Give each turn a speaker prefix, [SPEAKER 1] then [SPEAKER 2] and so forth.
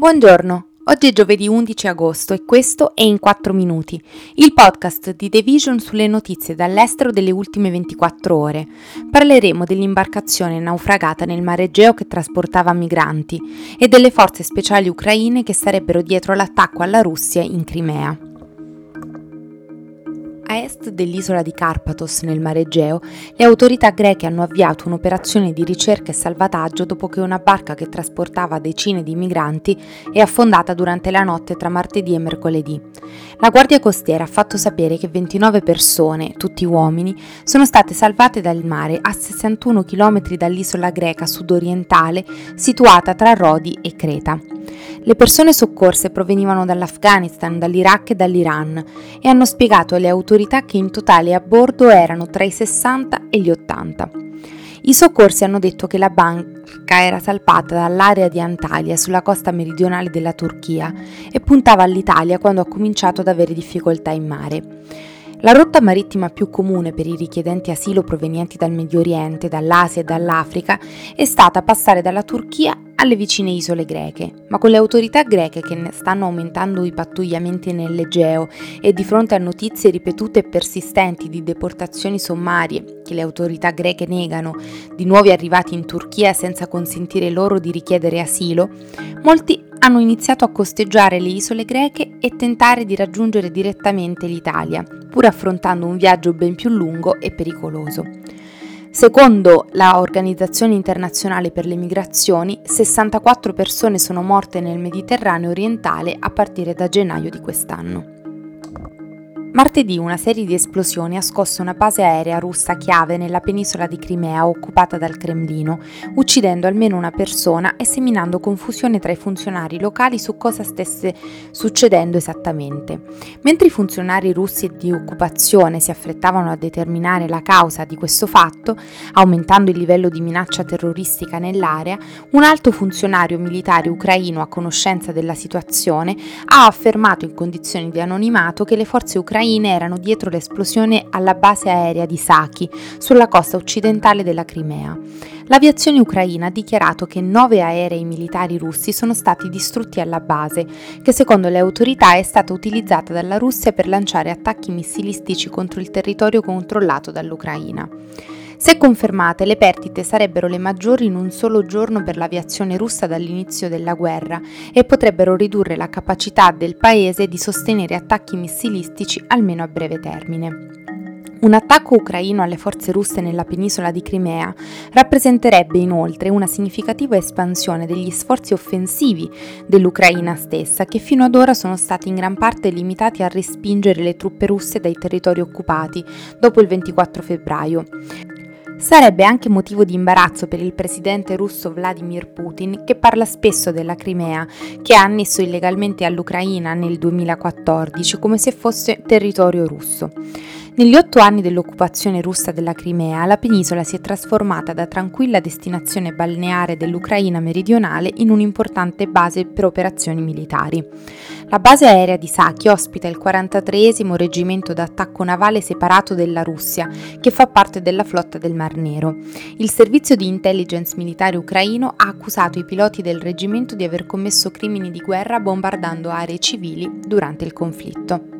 [SPEAKER 1] Buongiorno, oggi è giovedì 11 agosto e questo è In 4 Minuti, il podcast di The Vision sulle notizie dall'estero delle ultime 24 ore. Parleremo dell'imbarcazione naufragata nel mare Egeo che trasportava migranti e delle forze speciali ucraine che sarebbero dietro l'attacco alla Russia in Crimea. A est dell'isola di Carpathos, nel mare Egeo, le autorità greche hanno avviato un'operazione di ricerca e salvataggio dopo che una barca che trasportava decine di migranti è affondata durante la notte tra martedì e mercoledì. La Guardia Costiera ha fatto sapere che 29 persone, tutti uomini, sono state salvate dal mare a 61 km dall'isola greca sudorientale situata tra Rodi e Creta. Le persone soccorse provenivano dall'Afghanistan, dall'Iraq e dall'Iran e hanno spiegato alle autorità che in totale a bordo erano tra i 60 e gli 80. I soccorsi hanno detto che la banca era salpata dall'area di Antalya sulla costa meridionale della Turchia e puntava all'Italia quando ha cominciato ad avere difficoltà in mare. La rotta marittima più comune per i richiedenti asilo provenienti dal Medio Oriente, dall'Asia e dall'Africa è stata passare dalla Turchia alle vicine isole greche, ma con le autorità greche che stanno aumentando i pattugliamenti nell'Egeo e di fronte a notizie ripetute e persistenti di deportazioni sommarie che le autorità greche negano di nuovi arrivati in Turchia senza consentire loro di richiedere asilo, molti hanno iniziato a costeggiare le isole greche e tentare di raggiungere direttamente l'Italia, pur affrontando un viaggio ben più lungo e pericoloso. Secondo l'Organizzazione internazionale per le migrazioni, 64 persone sono morte nel Mediterraneo orientale a partire da gennaio di quest'anno. Martedì una serie di esplosioni ha scosso una base aerea russa chiave nella penisola di Crimea occupata dal Cremlino, uccidendo almeno una persona e seminando confusione tra i funzionari locali su cosa stesse succedendo esattamente. Mentre i funzionari russi di occupazione si affrettavano a determinare la causa di questo fatto, aumentando il livello di minaccia terroristica nell'area, un alto funzionario militare ucraino a conoscenza della situazione ha affermato in condizioni di anonimato che le forze ucraine ucraine erano dietro l'esplosione alla base aerea di Saki, sulla costa occidentale della Crimea. L'aviazione ucraina ha dichiarato che nove aerei militari russi sono stati distrutti alla base, che secondo le autorità è stata utilizzata dalla Russia per lanciare attacchi missilistici contro il territorio controllato dall'Ucraina. Se confermate, le perdite sarebbero le maggiori in un solo giorno per l'aviazione russa dall'inizio della guerra e potrebbero ridurre la capacità del paese di sostenere attacchi missilistici almeno a breve termine. Un attacco ucraino alle forze russe nella penisola di Crimea rappresenterebbe inoltre una significativa espansione degli sforzi offensivi dell'Ucraina stessa, che fino ad ora sono stati in gran parte limitati a respingere le truppe russe dai territori occupati dopo il 24 febbraio. Sarebbe anche motivo di imbarazzo per il presidente russo Vladimir Putin, che parla spesso della Crimea, che ha annesso illegalmente all'Ucraina nel 2014 come se fosse territorio russo. Negli otto anni dell'occupazione russa della Crimea, la penisola si è trasformata da tranquilla destinazione balneare dell'Ucraina meridionale in un'importante base per operazioni militari. La base aerea di Saki ospita il 43 reggimento d'attacco navale separato della Russia, che fa parte della flotta del Mar Nero. Il servizio di intelligence militare ucraino ha accusato i piloti del reggimento di aver commesso crimini di guerra bombardando aree civili durante il conflitto.